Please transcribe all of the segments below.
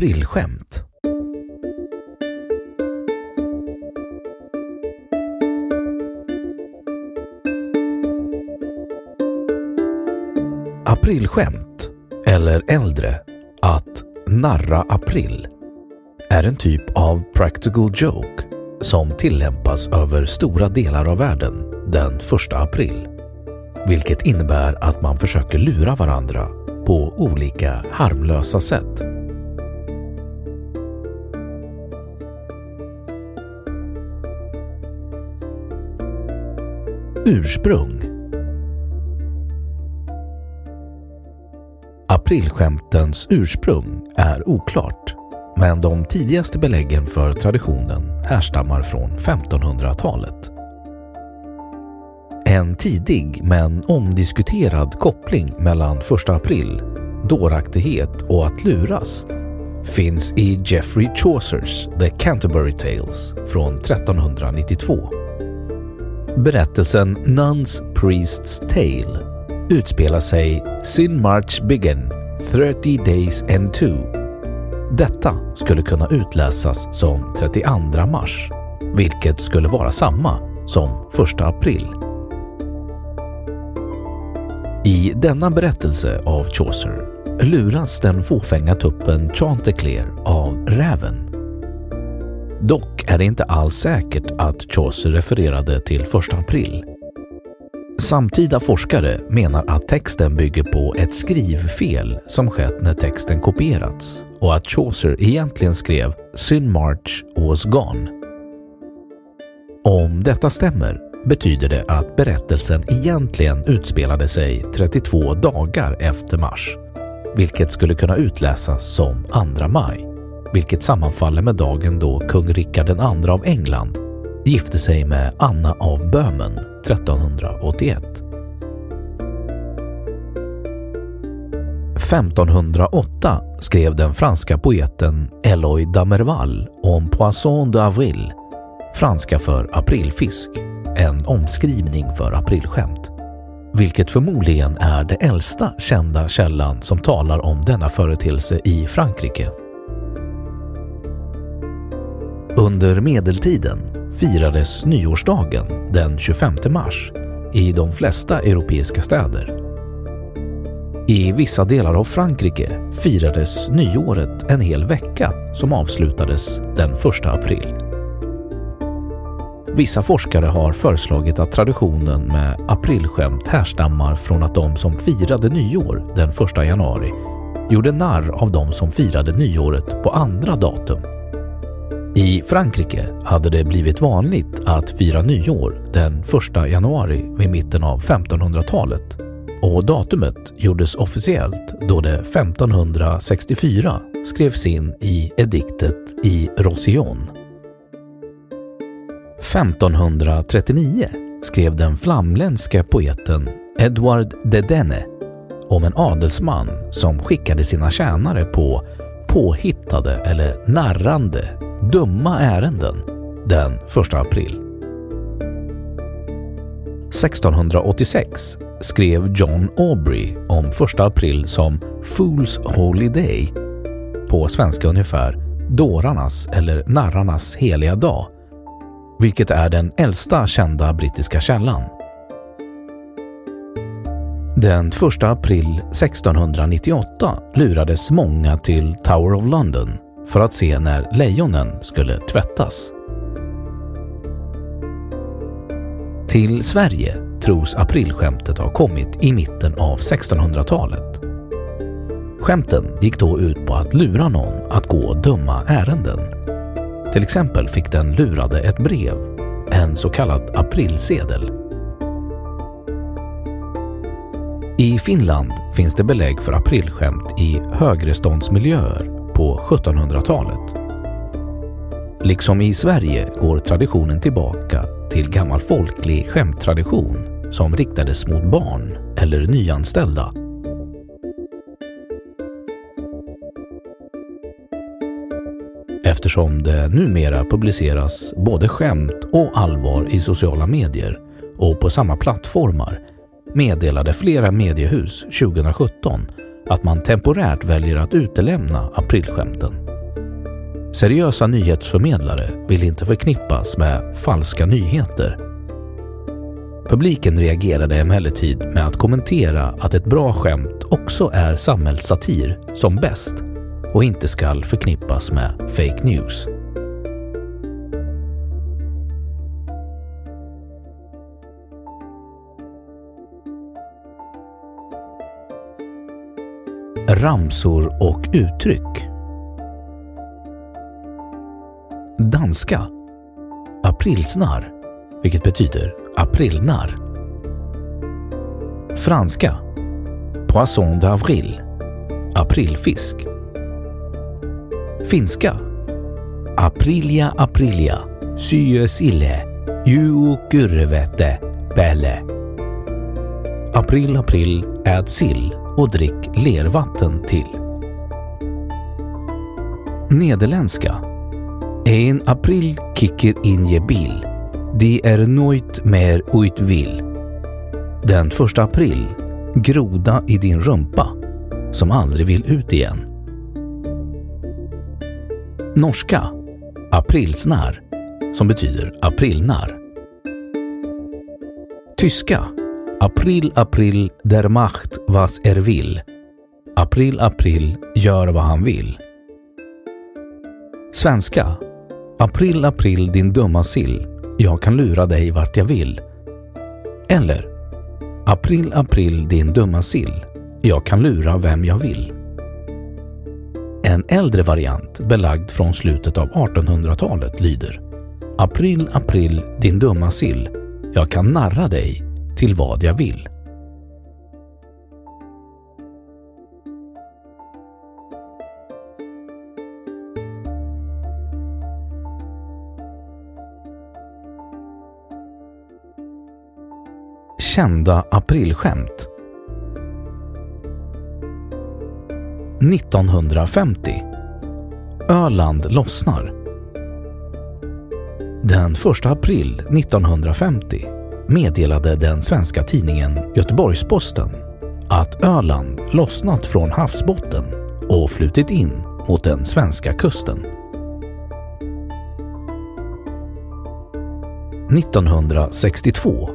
Aprilskämt. Aprilskämt, eller äldre, att narra april, är en typ av practical joke som tillämpas över stora delar av världen den 1 april. Vilket innebär att man försöker lura varandra på olika harmlösa sätt. Ursprung Aprilskämtens ursprung är oklart, men de tidigaste beläggen för traditionen härstammar från 1500-talet. En tidig men omdiskuterad koppling mellan 1 april, dåraktighet och att luras finns i Geoffrey Chaucers The Canterbury Tales från 1392. Berättelsen Nuns Priest's Tale utspelar sig Sin March Begin 30 Days and Two. Detta skulle kunna utläsas som 32 mars, vilket skulle vara samma som 1 april. I denna berättelse av Chaucer luras den fåfänga tuppen Chanticleer av räven. Dock är det inte alls säkert att Chaucer refererade till 1 april. Samtida forskare menar att texten bygger på ett skrivfel som skett när texten kopierats och att Chaucer egentligen skrev “Syn March was gone”. Om detta stämmer betyder det att berättelsen egentligen utspelade sig 32 dagar efter mars, vilket skulle kunna utläsas som 2 maj, vilket sammanfaller med dagen då kung Rikard II av England gifte sig med Anna av Böhmen 1381. 1508 skrev den franska poeten Eloy Damerval om Poisson d'avril, franska för aprilfisk, en omskrivning för aprilskämt, vilket förmodligen är den äldsta kända källan som talar om denna företeelse i Frankrike. Under medeltiden firades nyårsdagen den 25 mars i de flesta europeiska städer. I vissa delar av Frankrike firades nyåret en hel vecka som avslutades den 1 april. Vissa forskare har föreslagit att traditionen med aprilskämt härstammar från att de som firade nyår den 1 januari gjorde narr av de som firade nyåret på andra datum. I Frankrike hade det blivit vanligt att fira nyår den 1 januari vid mitten av 1500-talet och datumet gjordes officiellt då det 1564 skrevs in i ediktet i Roussillon. 1539 skrev den flamländska poeten Edward de Dene om en adelsman som skickade sina tjänare på påhittade eller narrande, dumma ärenden den 1 april. 1686 skrev John Aubrey om 1 april som Fools Holy Day, på svenska ungefär dårarnas eller narrarnas heliga dag, vilket är den äldsta kända brittiska källan. Den 1 april 1698 lurades många till Tower of London för att se när lejonen skulle tvättas. Till Sverige tros aprilskämtet ha kommit i mitten av 1600-talet. Skämten gick då ut på att lura någon att gå dumma ärenden. Till exempel fick den lurade ett brev, en så kallad aprilsedel. I Finland finns det belägg för aprilskämt i högreståndsmiljöer på 1700-talet. Liksom i Sverige går traditionen tillbaka till gammal folklig skämttradition som riktades mot barn eller nyanställda. Eftersom det numera publiceras både skämt och allvar i sociala medier och på samma plattformar meddelade flera mediehus 2017 att man temporärt väljer att utelämna aprilskämten. Seriösa nyhetsförmedlare vill inte förknippas med falska nyheter. Publiken reagerade emellertid med att kommentera att ett bra skämt också är samhällssatir som bäst och inte skall förknippas med fake news. Ramsor och uttryck Danska Aprilsnarr, vilket betyder aprilnarr. Franska Poisson d'avril Aprilfisk. Finska Aprilia aprilia Syösille Juukurvete pelle. April april ät sill och drick lervatten till. Nederländska En april kicker in je bil. De är nooit mer ut vill. Den första april groda i din rumpa som aldrig vill ut igen. Norska aprilsnar, som betyder aprilnar. Tyska April, april, der Macht was er will. April, april, gör vad han vill. Svenska. April, april, din dumma sill. Jag kan lura dig vart jag vill. Eller April, april, din dumma sill. Jag kan lura vem jag vill. En äldre variant belagd från slutet av 1800-talet lyder April, april, din dumma sill. Jag kan narra dig till vad jag vill. Kända aprilskämt. 1950 Öland lossnar. Den 1 april 1950 meddelade den svenska tidningen Göteborgs-Posten att Öland lossnat från havsbotten och flutit in mot den svenska kusten. 1962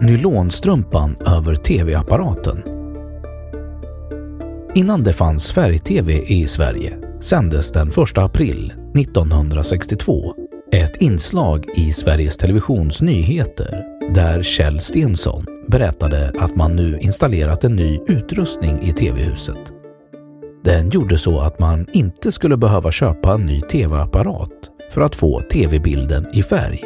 Nylonstrumpan över tv-apparaten. Innan det fanns färg-tv i Sverige sändes den 1 april 1962 ett inslag i Sveriges Televisions nyheter där Kjell Stensson berättade att man nu installerat en ny utrustning i tv-huset. Den gjorde så att man inte skulle behöva köpa en ny tv-apparat för att få tv-bilden i färg.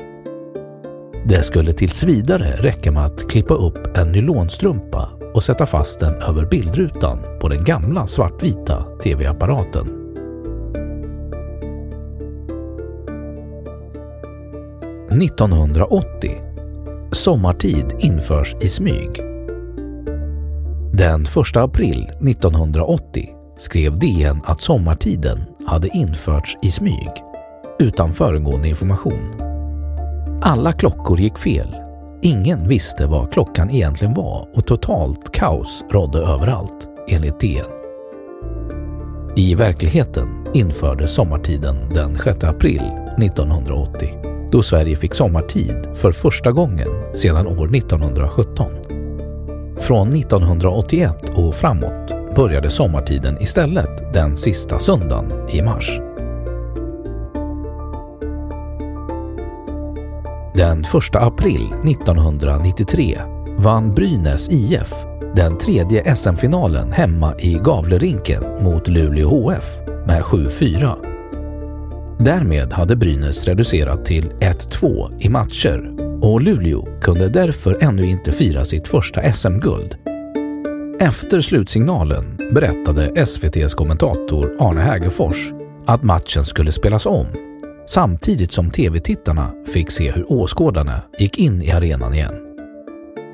Det skulle tills vidare räcka med att klippa upp en nylonstrumpa och sätta fast den över bildrutan på den gamla svartvita tv-apparaten. –1980. Sommartid införs i smyg. Den 1 april 1980 skrev DN att sommartiden hade införts i smyg utan föregående information. Alla klockor gick fel. Ingen visste vad klockan egentligen var och totalt kaos rådde överallt, enligt DN. I verkligheten infördes sommartiden den 6 april 1980 då Sverige fick sommartid för första gången sedan år 1917. Från 1981 och framåt började sommartiden istället den sista söndagen i mars. Den 1 april 1993 vann Brynäs IF den tredje SM-finalen hemma i Gavlerinken mot Luleå HF med 7-4. Därmed hade Brynäs reducerat till 1-2 i matcher och Luleå kunde därför ännu inte fira sitt första SM-guld. Efter slutsignalen berättade SVTs kommentator Arne Hägerfors att matchen skulle spelas om samtidigt som tv-tittarna fick se hur åskådarna gick in i arenan igen.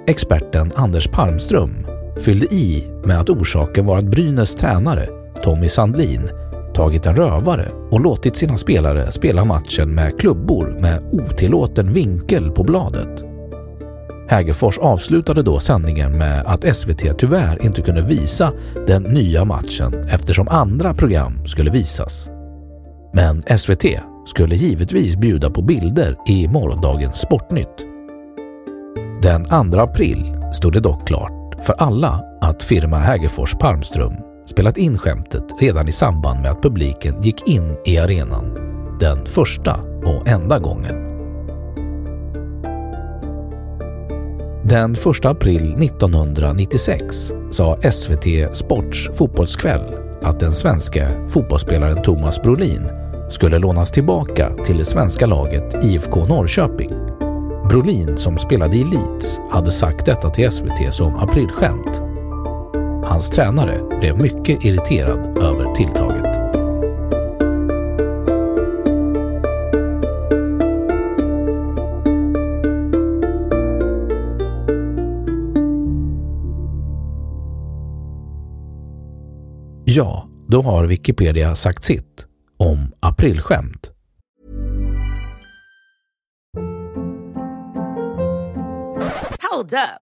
Experten Anders Palmström fyllde i med att orsaken var att Brynäs tränare Tommy Sandlin tagit en rövare och låtit sina spelare spela matchen med klubbor med otillåten vinkel på bladet. Hägerfors avslutade då sändningen med att SVT tyvärr inte kunde visa den nya matchen eftersom andra program skulle visas. Men SVT skulle givetvis bjuda på bilder i morgondagens Sportnytt. Den 2 april stod det dock klart för alla att firma Hägerfors Palmström spelat in skämtet redan i samband med att publiken gick in i arenan den första och enda gången. Den 1 april 1996 sa SVT Sports fotbollskväll att den svenska fotbollsspelaren Thomas Brolin skulle lånas tillbaka till det svenska laget IFK Norrköping. Brolin, som spelade i Leeds, hade sagt detta till SVT som aprilskämt. Hans tränare blev mycket irriterad över tilltaget. Ja, då har Wikipedia sagt sitt om aprilskämt. Hold up.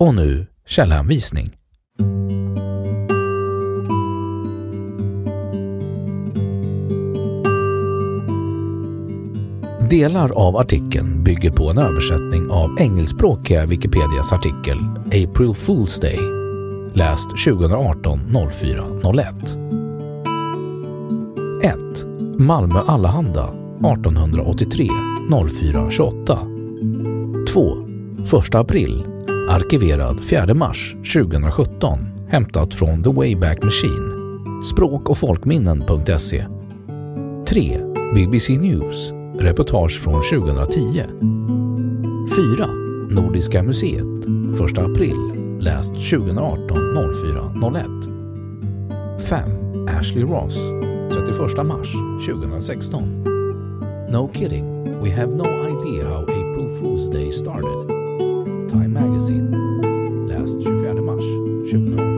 Och nu källhänvisning. Delar av artikeln bygger på en översättning av engelskspråkiga Wikipedias artikel April Fool's Day, läst 2018 04 01. 1. Malmö Allehanda 1883 04 28 2. 1 april Arkiverad 4 mars 2017 hämtat från The Wayback Machine språk och folkminnen.se 3. BBC News reportage från 2010 4. Nordiska museet 1 april läst 2018 04 01 5. Ashley Ross 31 mars 2016 No kidding, we have no idea how April Fool's Day started. Time Magazine. Läst 24 mars 2018